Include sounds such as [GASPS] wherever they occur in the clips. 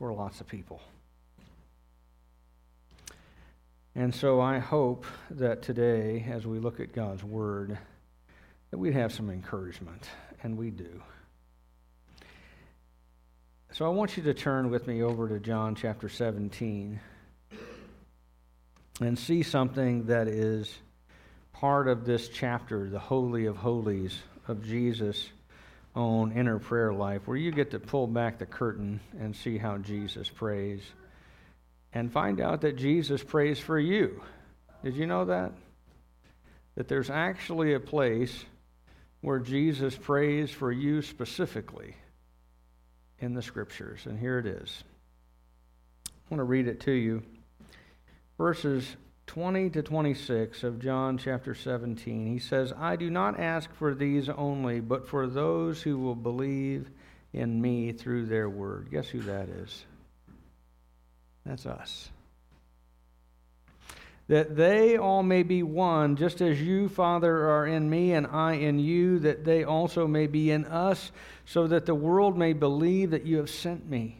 for lots of people. And so I hope that today, as we look at God's Word, that we'd have some encouragement, and we do. So I want you to turn with me over to John chapter 17 and see something that is part of this chapter, the Holy of Holies of Jesus' own inner prayer life, where you get to pull back the curtain and see how Jesus prays and find out that Jesus prays for you. Did you know that? That there's actually a place where Jesus prays for you specifically in the scriptures. And here it is. I want to read it to you. Verses 20 to 26 of John chapter 17. He says, I do not ask for these only, but for those who will believe in me through their word. Guess who that is? That's us. That they all may be one, just as you, Father, are in me and I in you, that they also may be in us, so that the world may believe that you have sent me.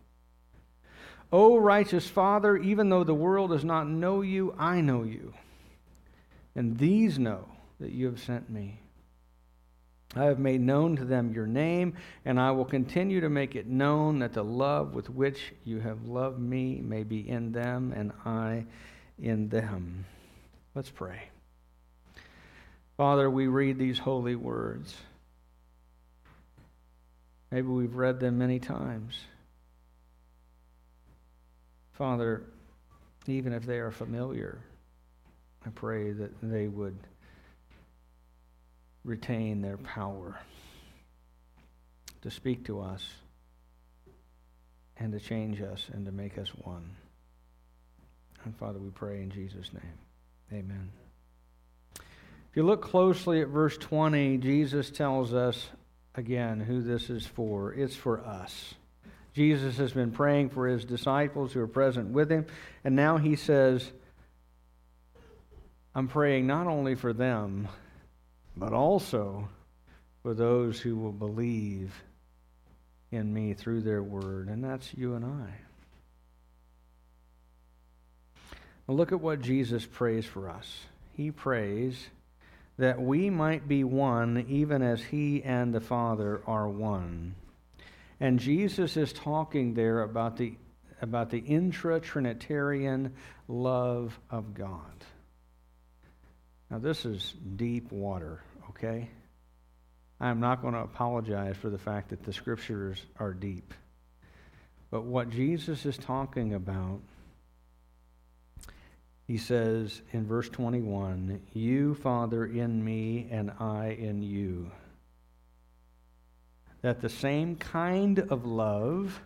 O righteous Father, even though the world does not know you, I know you. And these know that you have sent me. I have made known to them your name, and I will continue to make it known that the love with which you have loved me may be in them and I in them. Let's pray. Father, we read these holy words. Maybe we've read them many times. Father, even if they are familiar, I pray that they would retain their power to speak to us and to change us and to make us one. And Father, we pray in Jesus' name. Amen. If you look closely at verse 20, Jesus tells us again who this is for. It's for us. Jesus has been praying for his disciples who are present with him, and now he says, I'm praying not only for them, but also for those who will believe in me through their word, and that's you and I. Look at what Jesus prays for us. He prays that we might be one even as he and the Father are one. And Jesus is talking there about the about the intra-trinitarian love of God. Now, this is deep water, okay? I'm not going to apologize for the fact that the scriptures are deep. But what Jesus is talking about, he says in verse 21 You, Father, in me, and I in you. That the same kind of love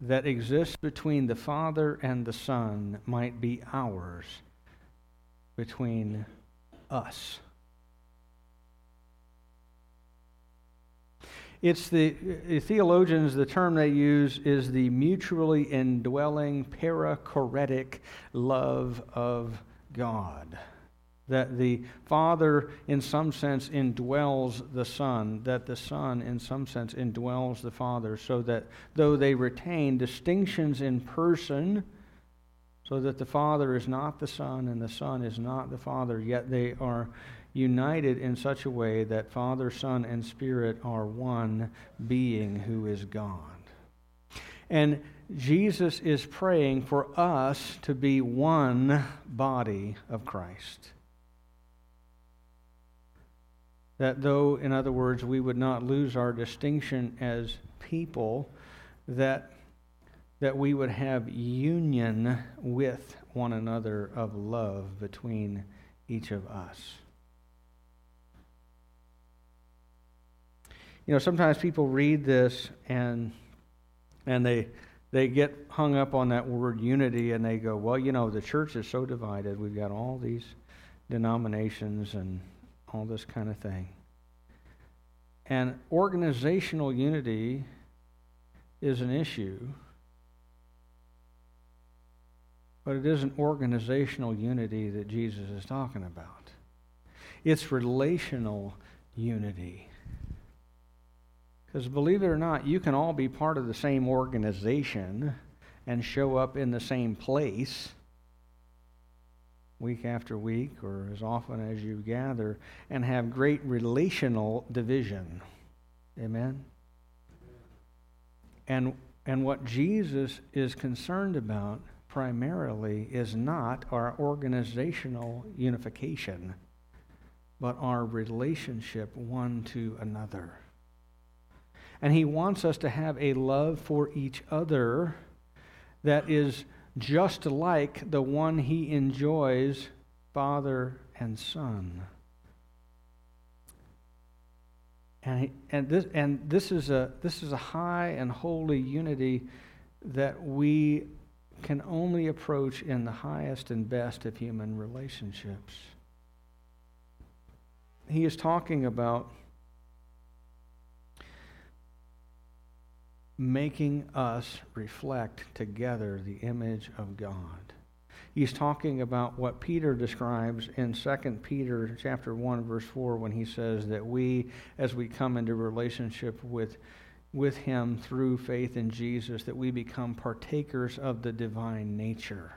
that exists between the Father and the Son might be ours between us. It's the, the theologians, the term they use is the mutually indwelling, perichoretic love of God. That the Father, in some sense, indwells the Son, that the Son, in some sense, indwells the Father, so that though they retain distinctions in person, so that the Father is not the Son and the Son is not the Father, yet they are united in such a way that Father, Son, and Spirit are one being who is God. And Jesus is praying for us to be one body of Christ. That though, in other words, we would not lose our distinction as people, that that we would have union with one another of love between each of us. You know, sometimes people read this and and they they get hung up on that word unity and they go, well, you know, the church is so divided. We've got all these denominations and all this kind of thing. And organizational unity is an issue, but it isn't organizational unity that Jesus is talking about. It's relational unity. Because believe it or not, you can all be part of the same organization and show up in the same place week after week or as often as you gather and have great relational division. Amen? And, and what Jesus is concerned about primarily is not our organizational unification, but our relationship one to another. And he wants us to have a love for each other that is just like the one he enjoys, Father and Son. And, he, and, this, and this, is a, this is a high and holy unity that we can only approach in the highest and best of human relationships. He is talking about making us reflect together the image of God. He's talking about what Peter describes in 2 Peter chapter 1 verse 4 when he says that we as we come into relationship with with him through faith in Jesus that we become partakers of the divine nature.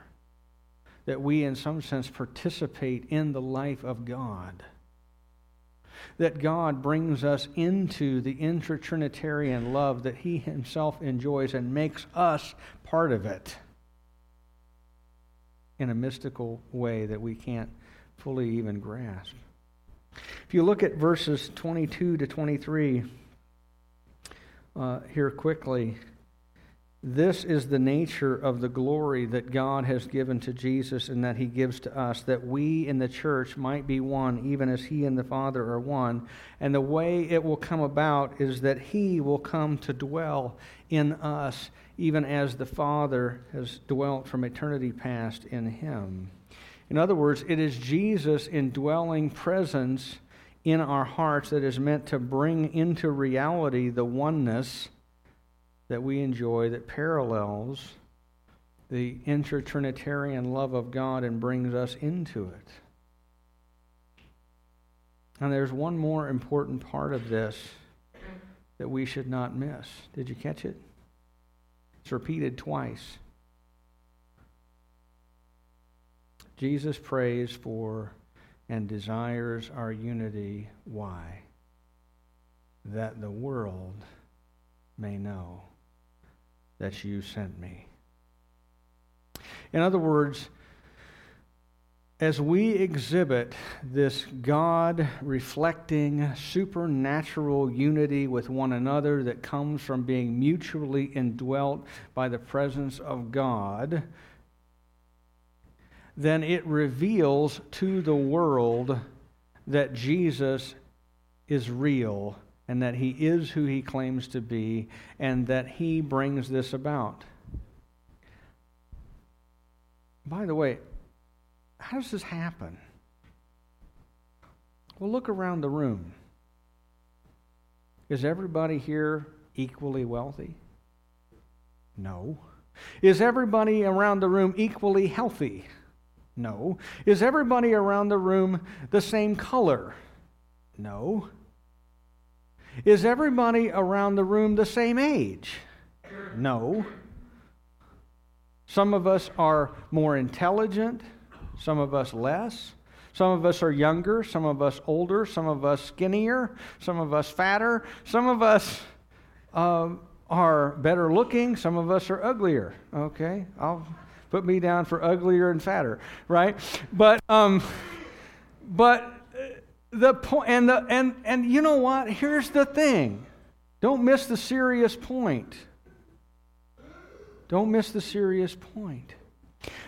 That we in some sense participate in the life of God that God brings us into the intra Trinitarian love that He Himself enjoys and makes us part of it in a mystical way that we can't fully even grasp. If you look at verses 22 to 23 uh, here quickly, this is the nature of the glory that God has given to Jesus and that he gives to us, that we in the church might be one, even as he and the Father are one. And the way it will come about is that he will come to dwell in us, even as the Father has dwelt from eternity past in him. In other words, it is Jesus' indwelling presence in our hearts that is meant to bring into reality the oneness that we enjoy that parallels the intertrinitarian love of God and brings us into it. And there's one more important part of this that we should not miss. Did you catch it? It's repeated twice. Jesus prays for and desires our unity. Why? That the world may know that you sent me. In other words, as we exhibit this God reflecting supernatural unity with one another that comes from being mutually indwelt by the presence of God, then it reveals to the world that Jesus is real and that he is who he claims to be, and that he brings this about. By the way, how does this happen? Well, look around the room. Is everybody here equally wealthy? No. Is everybody around the room equally healthy? No. Is everybody around the room the same color? No. Is everybody around the room the same age? No. Some of us are more intelligent, some of us less. Some of us are younger, some of us older, some of us skinnier, some of us fatter, some of us uh, are better looking, some of us are uglier. Okay, I'll put me down for uglier and fatter, right? But um, but the point and the and and you know what? Here's the thing. Don't miss the serious point. Don't miss the serious point.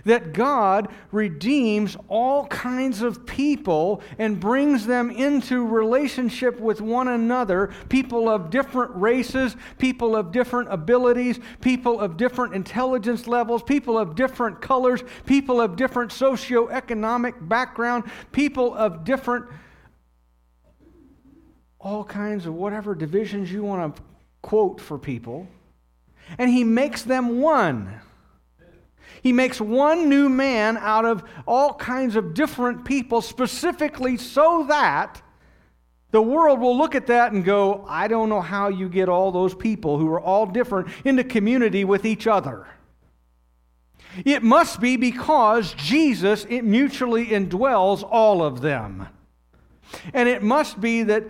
That God redeems all kinds of people and brings them into relationship with one another. People of different races, people of different abilities, people of different intelligence levels, people of different colors, people of different socioeconomic background, people of different all kinds of whatever divisions you want to quote for people. And he makes them one. He makes one new man out of all kinds of different people, specifically so that the world will look at that and go, I don't know how you get all those people who are all different into community with each other. It must be because Jesus mutually indwells all of them. And it must be that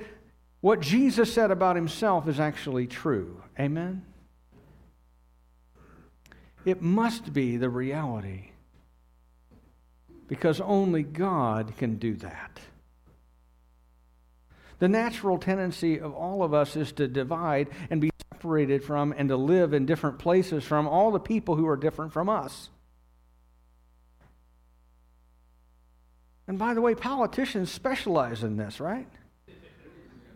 what Jesus said about himself is actually true. Amen? It must be the reality because only God can do that. The natural tendency of all of us is to divide and be separated from and to live in different places from all the people who are different from us. And by the way, politicians specialize in this, right?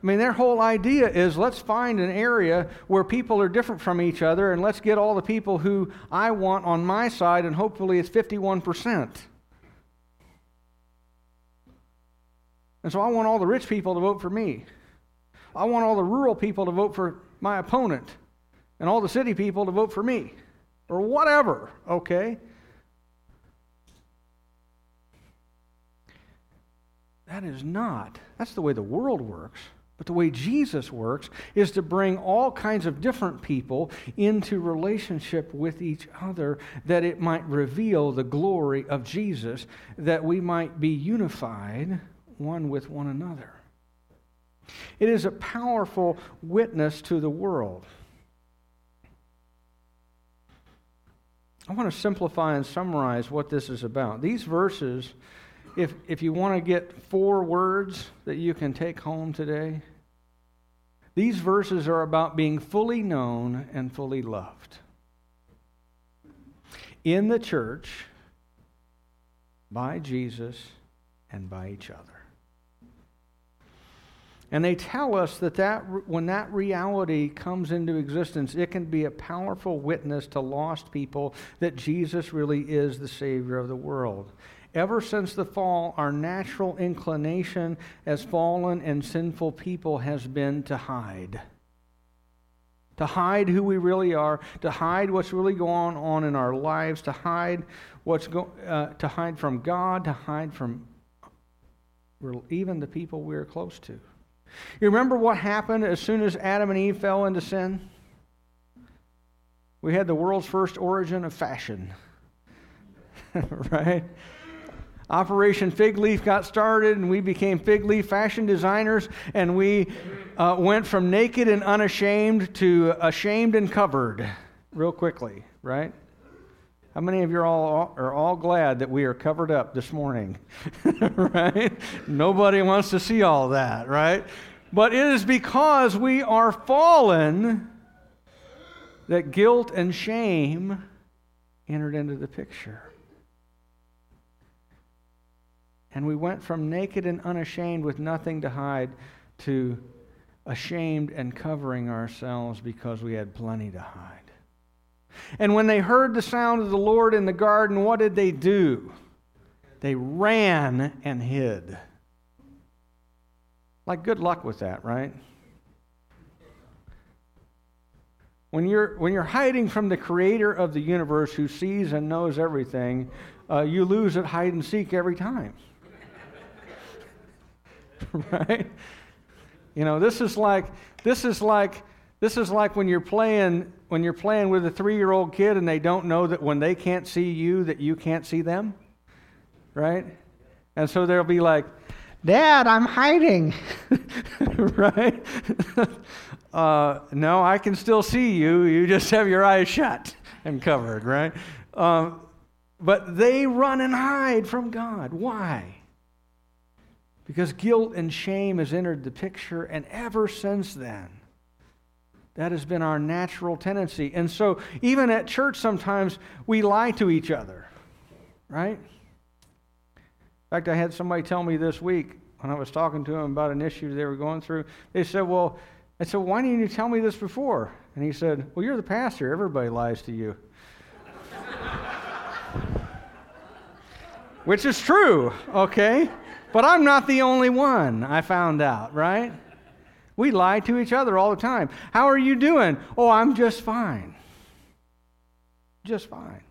I mean, their whole idea is let's find an area where people are different from each other and let's get all the people who I want on my side, and hopefully it's 51%. And so I want all the rich people to vote for me. I want all the rural people to vote for my opponent, and all the city people to vote for me, or whatever, okay? That is not, that's the way the world works. But the way Jesus works is to bring all kinds of different people into relationship with each other that it might reveal the glory of Jesus, that we might be unified one with one another. It is a powerful witness to the world. I want to simplify and summarize what this is about. These verses, if, if you want to get four words that you can take home today, these verses are about being fully known and fully loved. In the church, by Jesus, and by each other. And they tell us that, that when that reality comes into existence, it can be a powerful witness to lost people that Jesus really is the Savior of the world. Ever since the fall, our natural inclination as fallen and sinful people has been to hide. To hide who we really are, to hide what's really going on in our lives, to hide what's go, uh, to hide from God, to hide from even the people we are close to. You remember what happened as soon as Adam and Eve fell into sin? We had the world's first origin of fashion. [LAUGHS] right? Operation Fig Leaf got started, and we became fig leaf fashion designers, and we uh, went from naked and unashamed to ashamed and covered real quickly, right? How many of you are all, are all glad that we are covered up this morning? [LAUGHS] right? Nobody wants to see all that, right? But it is because we are fallen that guilt and shame entered into the picture. And we went from naked and unashamed with nothing to hide to ashamed and covering ourselves because we had plenty to hide. And when they heard the sound of the Lord in the garden, what did they do? They ran and hid. Like, good luck with that, right? When you're, when you're hiding from the creator of the universe who sees and knows everything, uh, you lose at hide and seek every time. [LAUGHS] right? You know, this is like this is like this is like when you're playing when you're playing with a 3-year-old kid and they don't know that when they can't see you that you can't see them. Right? And so they'll be like, "Dad, I'm hiding." [LAUGHS] right? [LAUGHS] uh, no, I can still see you. You just have your eyes shut and covered, right? Um, but they run and hide from God. Why? Because guilt and shame has entered the picture, and ever since then, that has been our natural tendency. And so, even at church, sometimes we lie to each other. right? In fact, I had somebody tell me this week when I was talking to them about an issue they were going through. They said, Well, I said, Why didn't you tell me this before? And he said, Well, you're the pastor. Everybody lies to you. [LAUGHS] Which is true, okay? But I'm not the only one, I found out, right? We lie to each other all the time. How are you doing? Oh, I'm just fine. Just fine.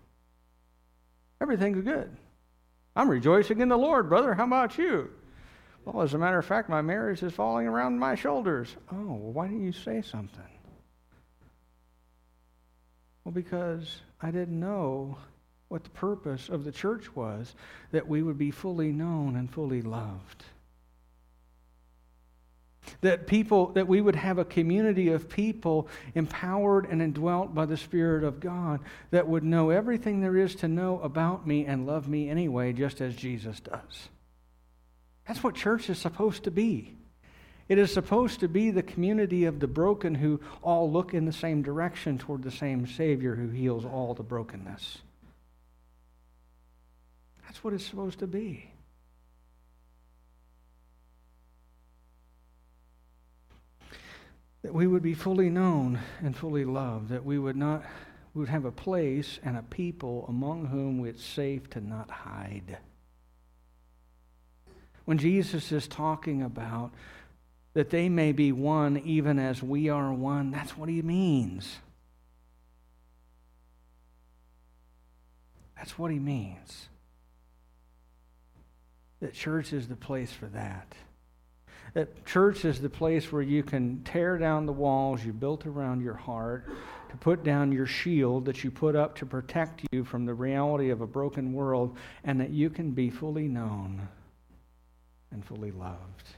Everything's good. I'm rejoicing in the Lord, brother. How about you? Well, as a matter of fact, my marriage is falling around my shoulders. Oh, well, why didn't you say something? Well, because I didn't know what the purpose of the church was that we would be fully known and fully loved. That people, that we would have a community of people empowered and indwelt by the Spirit of God that would know everything there is to know about me and love me anyway, just as Jesus does. That's what church is supposed to be. It is supposed to be the community of the broken who all look in the same direction toward the same Savior who heals all the brokenness. That's what it's supposed to be. that we would be fully known and fully loved, that we would not we would have a place and a people among whom it's safe to not hide. When Jesus is talking about that they may be one even as we are one, that's what he means. That's what he means. That church is the place for that. That church is the place where you can tear down the walls you built around your heart, to put down your shield that you put up to protect you from the reality of a broken world, and that you can be fully known and fully loved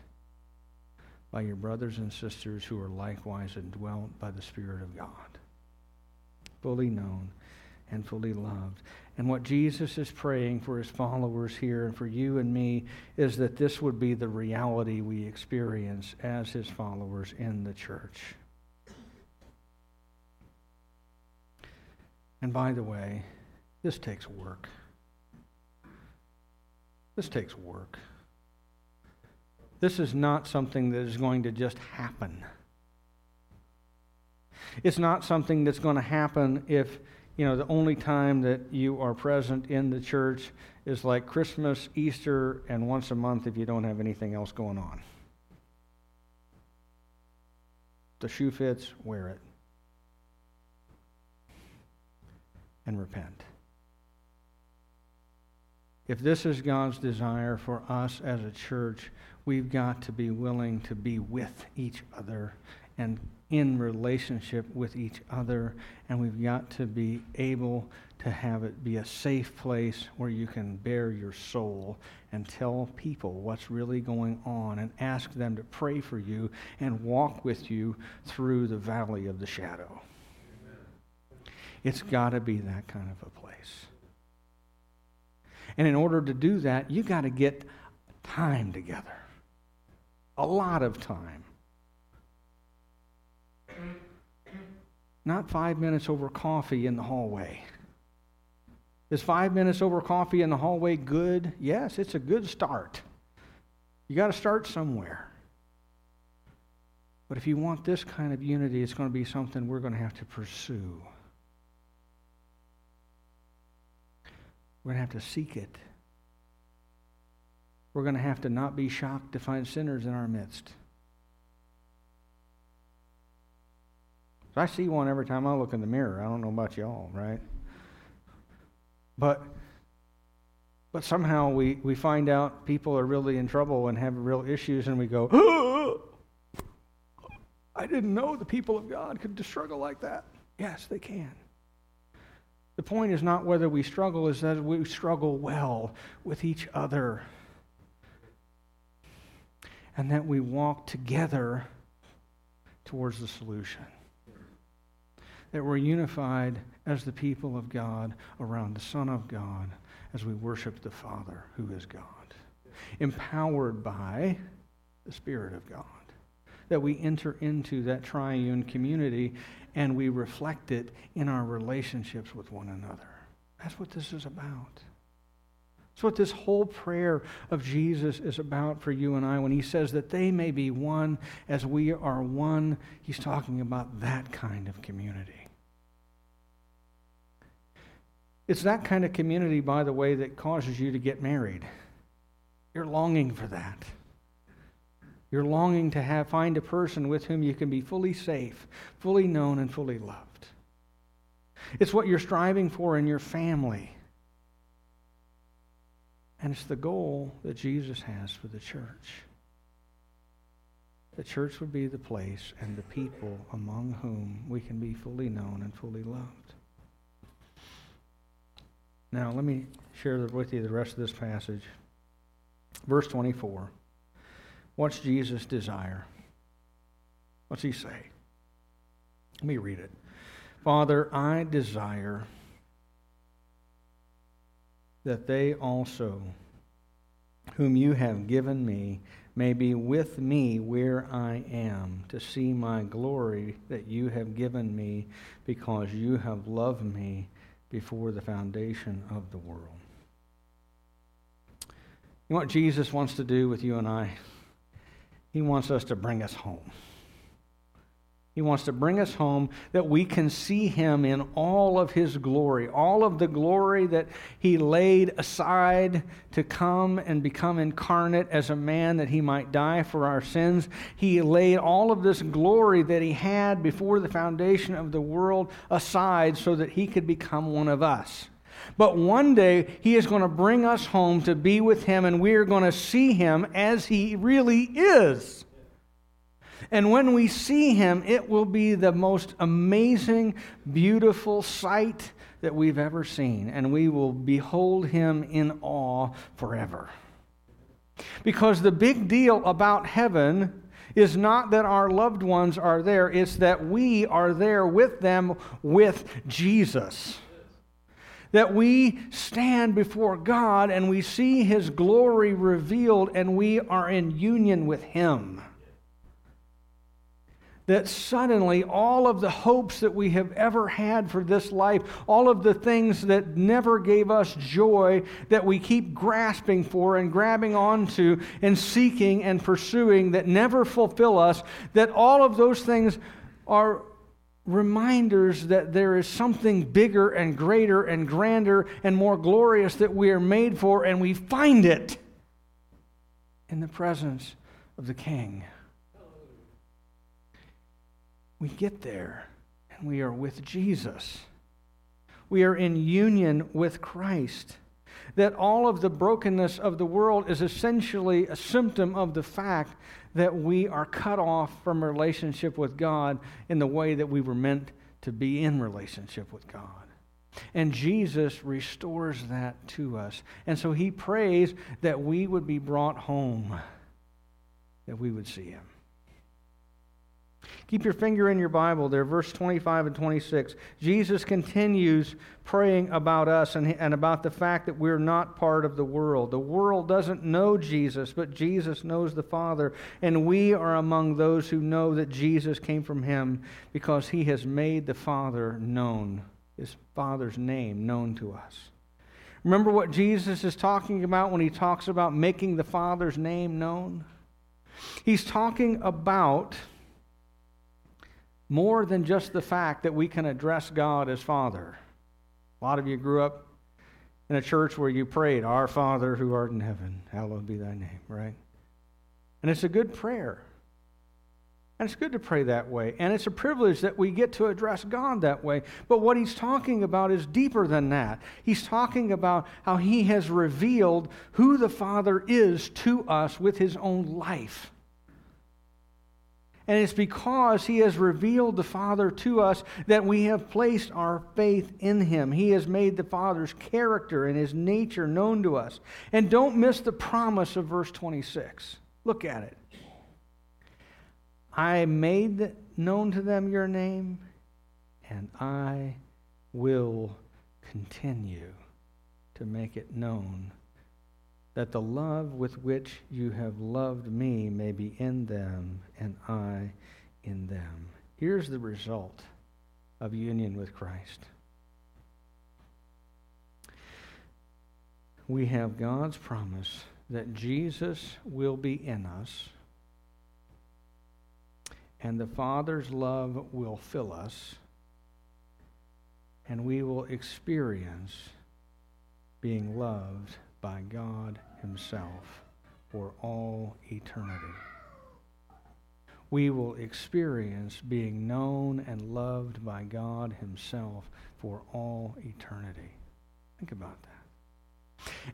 by your brothers and sisters who are likewise indwelt by the Spirit of God. Fully known and fully loved. And what Jesus is praying for his followers here and for you and me is that this would be the reality we experience as his followers in the church. And by the way, this takes work. This takes work. This is not something that is going to just happen. It's not something that's going to happen if you know, the only time that you are present in the church is like Christmas, Easter, and once a month if you don't have anything else going on. The shoe fits, wear it. And repent. If this is God's desire for us as a church, we've got to be willing to be with each other and in relationship with each other, and we've got to be able to have it be a safe place where you can bare your soul and tell people what's really going on and ask them to pray for you and walk with you through the valley of the shadow. It's got to be that kind of a place. And in order to do that, you got to get time together. A lot of time. Not five minutes over coffee in the hallway. Is five minutes over coffee in the hallway good? Yes, it's a good start. You got to start somewhere. But if you want this kind of unity, it's going to be something we're going to have to pursue. We're going to have to seek it. We're going to have to not be shocked to find sinners in our midst. I see one every time I look in the mirror. I don't know about y'all, right? But but somehow we, we find out people are really in trouble and have real issues, and we go, oh, [GASPS] I didn't know the people of God could struggle like that. Yes, they can. The point is not whether we struggle, is that we struggle well with each other. And that we walk together towards the solution that we're unified as the people of God around the Son of God as we worship the Father who is God, empowered by the Spirit of God. That we enter into that triune community and we reflect it in our relationships with one another. That's what this is about. It's what this whole prayer of Jesus is about for you and I when he says that they may be one as we are one. He's talking about that kind of community. It's that kind of community, by the way, that causes you to get married. You're longing for that. You're longing to have, find a person with whom you can be fully safe, fully known, and fully loved. It's what you're striving for in your family. And it's the goal that Jesus has for the church. The church would be the place and the people among whom we can be fully known and fully loved. Now, let me share with you the rest of this passage. Verse 24. What's Jesus' desire? What's he say? Let me read it. Father, I desire that they also, whom you have given me, may be with me where I am, to see my glory that you have given me, because you have loved me before the foundation of the world. You know what Jesus wants to do with you and I? He wants us to bring us home. He wants to bring us home that we can see him in all of his glory, all of the glory that he laid aside to come and become incarnate as a man that he might die for our sins. He laid all of this glory that he had before the foundation of the world aside so that he could become one of us. But one day he is going to bring us home to be with him, and we are going to see him as he really is. And when we see him, it will be the most amazing, beautiful sight that we've ever seen. And we will behold him in awe forever. Because the big deal about heaven is not that our loved ones are there, it's that we are there with them with Jesus. That we stand before God and we see His glory revealed and we are in union with Him that suddenly all of the hopes that we have ever had for this life, all of the things that never gave us joy, that we keep grasping for and grabbing onto and seeking and pursuing, that never fulfill us, that all of those things are reminders that there is something bigger and greater and grander and more glorious that we are made for, and we find it in the presence of the King we get there and we are with Jesus. We are in union with Christ. That all of the brokenness of the world is essentially a symptom of the fact that we are cut off from relationship with God in the way that we were meant to be in relationship with God. And Jesus restores that to us. And so he prays that we would be brought home, that we would see him. Keep your finger in your Bible there, verse 25 and 26. Jesus continues praying about us and, and about the fact that we're not part of the world. The world doesn't know Jesus, but Jesus knows the Father. And we are among those who know that Jesus came from him because he has made the Father known, his Father's name known to us. Remember what Jesus is talking about when he talks about making the Father's name known? He's talking about more than just the fact that we can address God as Father. A lot of you grew up in a church where you prayed, Our Father who art in heaven, hallowed be thy name, right? And it's a good prayer. And it's good to pray that way. And it's a privilege that we get to address God that way. But what he's talking about is deeper than that. He's talking about how he has revealed who the Father is to us with his own life. And it's because He has revealed the Father to us that we have placed our faith in Him. He has made the Father's character and His nature known to us. And don't miss the promise of verse 26. Look at it. I made known to them your name, and I will continue to make it known that the love with which you have loved me may be in them and I in them. Here's the result of union with Christ. we have God's promise that Jesus will be in us and the Father's love will fill us, and we will experience being loved by God Himself for all eternity. We will experience being known and loved by God Himself for all eternity. Think about that.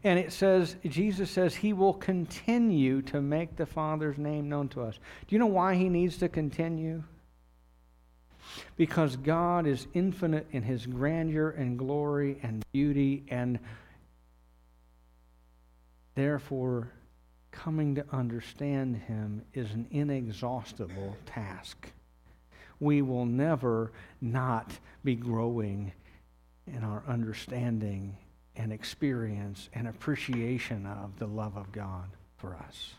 And it says, Jesus says he will continue to make the Father's name known to us. Do you know why he needs to continue? Because God is infinite in his grandeur and glory and beauty, and therefore, coming to understand him is an inexhaustible task. We will never not be growing in our understanding and experience and appreciation of the love of God for us.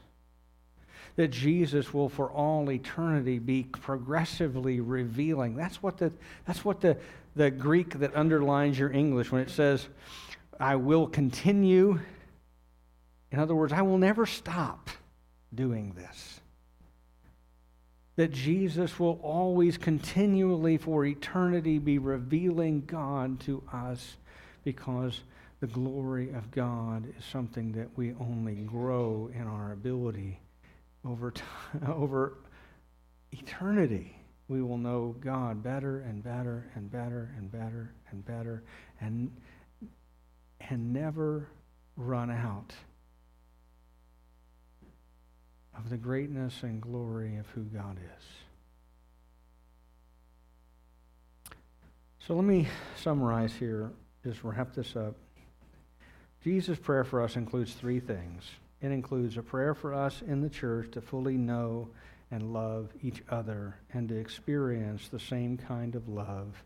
That Jesus will for all eternity be progressively revealing. That's what the, that's what the, the Greek that underlines your English when it says, I will continue. In other words, I will never stop doing this. That Jesus will always continually for eternity be revealing God to us because the glory of God is something that we only grow in our ability over time, [LAUGHS] over eternity. We will know God better and better and better and better and better and and never run out of the greatness and glory of who God is. So let me summarize here, just wrap this up. Jesus' prayer for us includes three things. It includes a prayer for us in the church to fully know and love each other and to experience the same kind of love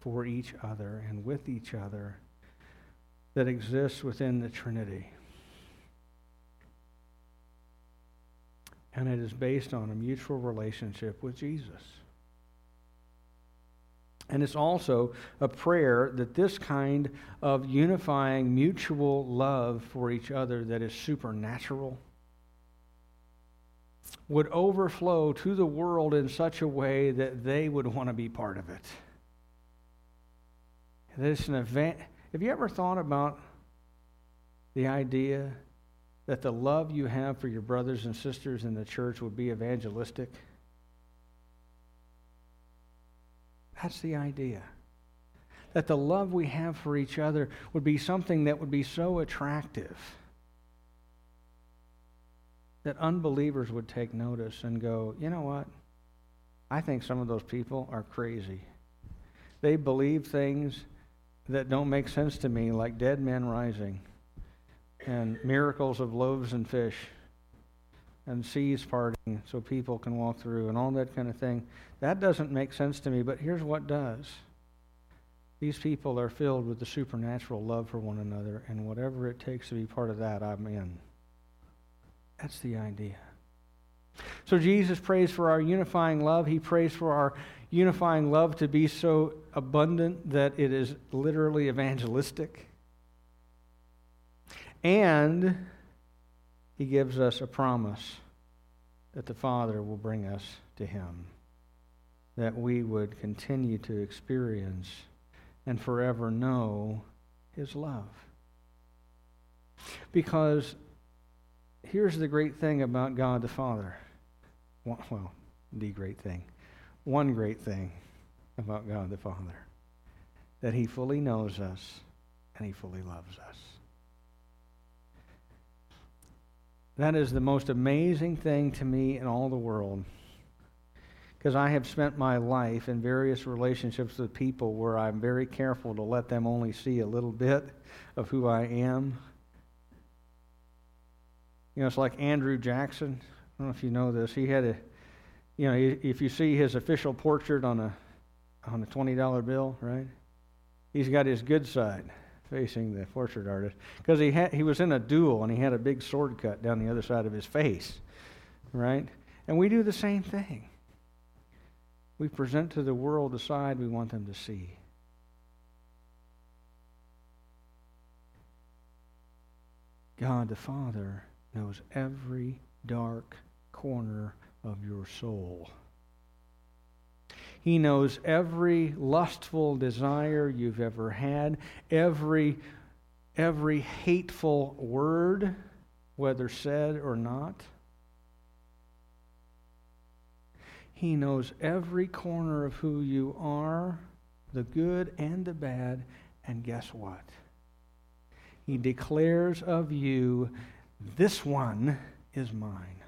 for each other and with each other that exists within the Trinity. And it is based on a mutual relationship with Jesus. And it's also a prayer that this kind of unifying mutual love for each other that is supernatural would overflow to the world in such a way that they would want to be part of it. That it's an event. Have you ever thought about the idea that the love you have for your brothers and sisters in the church would be evangelistic? That's the idea. That the love we have for each other would be something that would be so attractive that unbelievers would take notice and go, you know what? I think some of those people are crazy. They believe things that don't make sense to me, like dead men rising and miracles of loaves and fish and seas parting so people can walk through and all that kind of thing. That doesn't make sense to me, but here's what does. These people are filled with the supernatural love for one another, and whatever it takes to be part of that, I'm in. That's the idea. So Jesus prays for our unifying love. He prays for our unifying love to be so abundant that it is literally evangelistic. And he gives us a promise that the Father will bring us to him, that we would continue to experience and forever know his love. Because here's the great thing about God the Father. Well, the great thing. One great thing about God the Father that he fully knows us and he fully loves us. That is the most amazing thing to me in all the world. Because I have spent my life in various relationships with people where I'm very careful to let them only see a little bit of who I am. You know, it's like Andrew Jackson. I don't know if you know this. He had a, you know, if you see his official portrait on a on a twenty dollar bill, right? He's got his good side facing the portrait artist because he had he was in a duel and he had a big sword cut down the other side of his face, right? And we do the same thing. We present to the world the side we want them to see. God the Father knows every dark corner of your soul. He knows every lustful desire you've ever had, every, every hateful word, whether said or not. He knows every corner of who you are, the good and the bad, and guess what? He declares of you, This one is mine.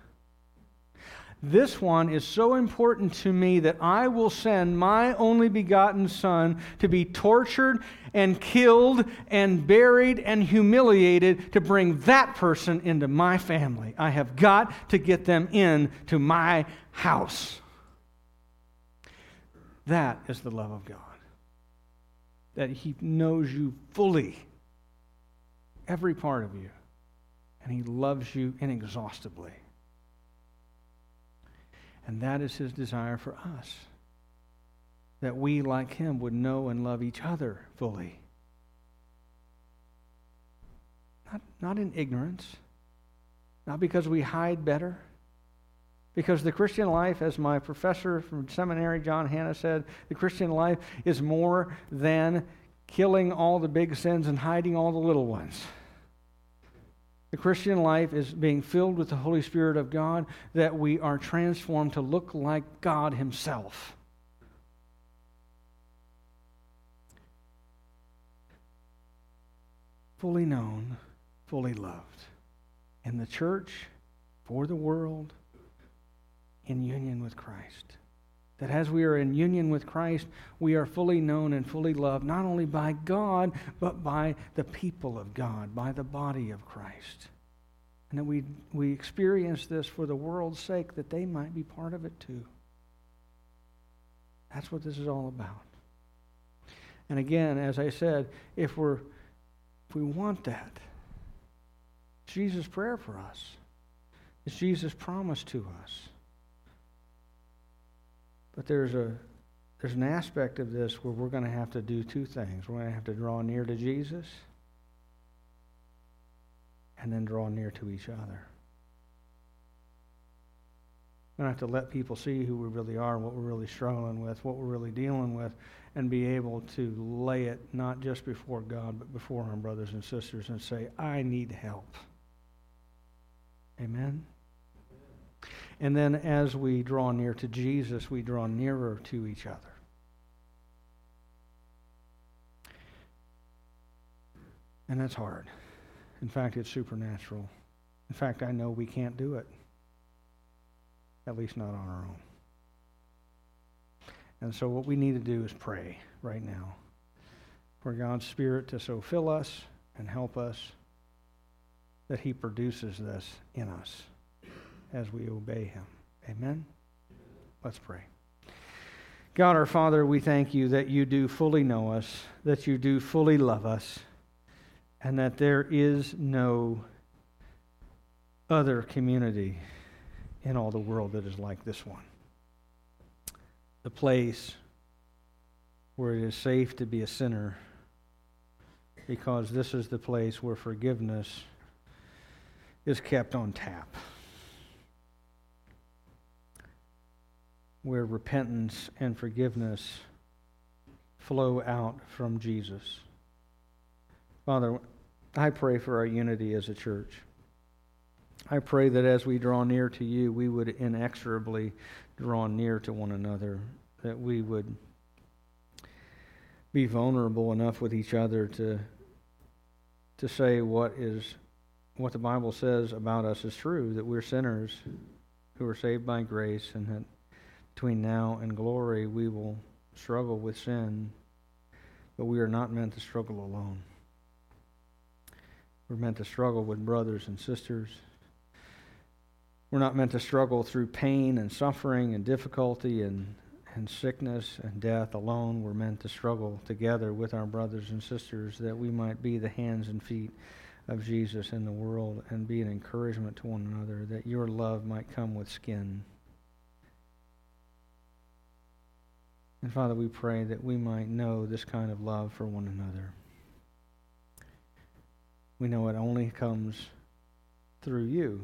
This one is so important to me that I will send my only begotten Son to be tortured and killed and buried and humiliated to bring that person into my family. I have got to get them in to my house. That is the love of God. That He knows you fully, every part of you, and He loves you inexhaustibly. And that is his desire for us. That we, like him, would know and love each other fully. Not, not in ignorance, not because we hide better. Because the Christian life, as my professor from seminary, John Hannah, said, the Christian life is more than killing all the big sins and hiding all the little ones. The Christian life is being filled with the Holy Spirit of God, that we are transformed to look like God Himself. Fully known, fully loved. In the church, for the world, in union with Christ. That as we are in union with Christ, we are fully known and fully loved, not only by God, but by the people of God, by the body of Christ. And that we, we experience this for the world's sake, that they might be part of it too. That's what this is all about. And again, as I said, if we're if we want that, Jesus' prayer for us. It's Jesus' promise to us. But there's a there's an aspect of this where we're going to have to do two things. We're going to have to draw near to Jesus and then draw near to each other. We're going to have to let people see who we really are, what we're really struggling with, what we're really dealing with, and be able to lay it not just before God, but before our brothers and sisters and say, I need help. Amen? And then as we draw near to Jesus, we draw nearer to each other. And that's hard. In fact, it's supernatural. In fact, I know we can't do it, at least not on our own. And so, what we need to do is pray right now for God's Spirit to so fill us and help us that He produces this in us as we obey Him. Amen? Let's pray. God our Father, we thank you that you do fully know us, that you do fully love us, and that there is no other community in all the world that is like this one. The place where it is safe to be a sinner, because this is the place where forgiveness is kept on tap. Where repentance and forgiveness flow out from Jesus. Father, I pray for our unity as a church. I pray that as we draw near to you, we would inexorably draw near to one another, that we would be vulnerable enough with each other to, to say what is what the Bible says about us is true, that we're sinners who are saved by grace and that between now and glory, we will struggle with sin, but we are not meant to struggle alone. We're meant to struggle with brothers and sisters. We're not meant to struggle through pain and suffering and difficulty and, and sickness and death alone. We're meant to struggle together with our brothers and sisters that we might be the hands and feet of Jesus in the world and be an encouragement to one another, that your love might come with skin. And Father, we pray that we might know this kind of love for one another. We know it only comes through you.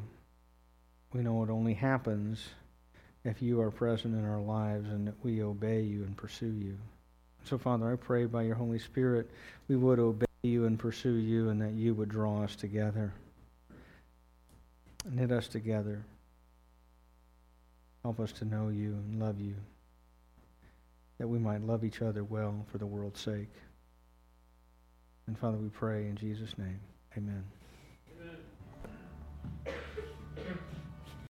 We know it only happens if you are present in our lives and that we obey you and pursue you. So, Father, I pray by your Holy Spirit we would obey you and pursue you and that you would draw us together, knit us together. Help us to know you and love you, that we might love each other well for the world's sake. And Father, we pray in Jesus' name. Amen.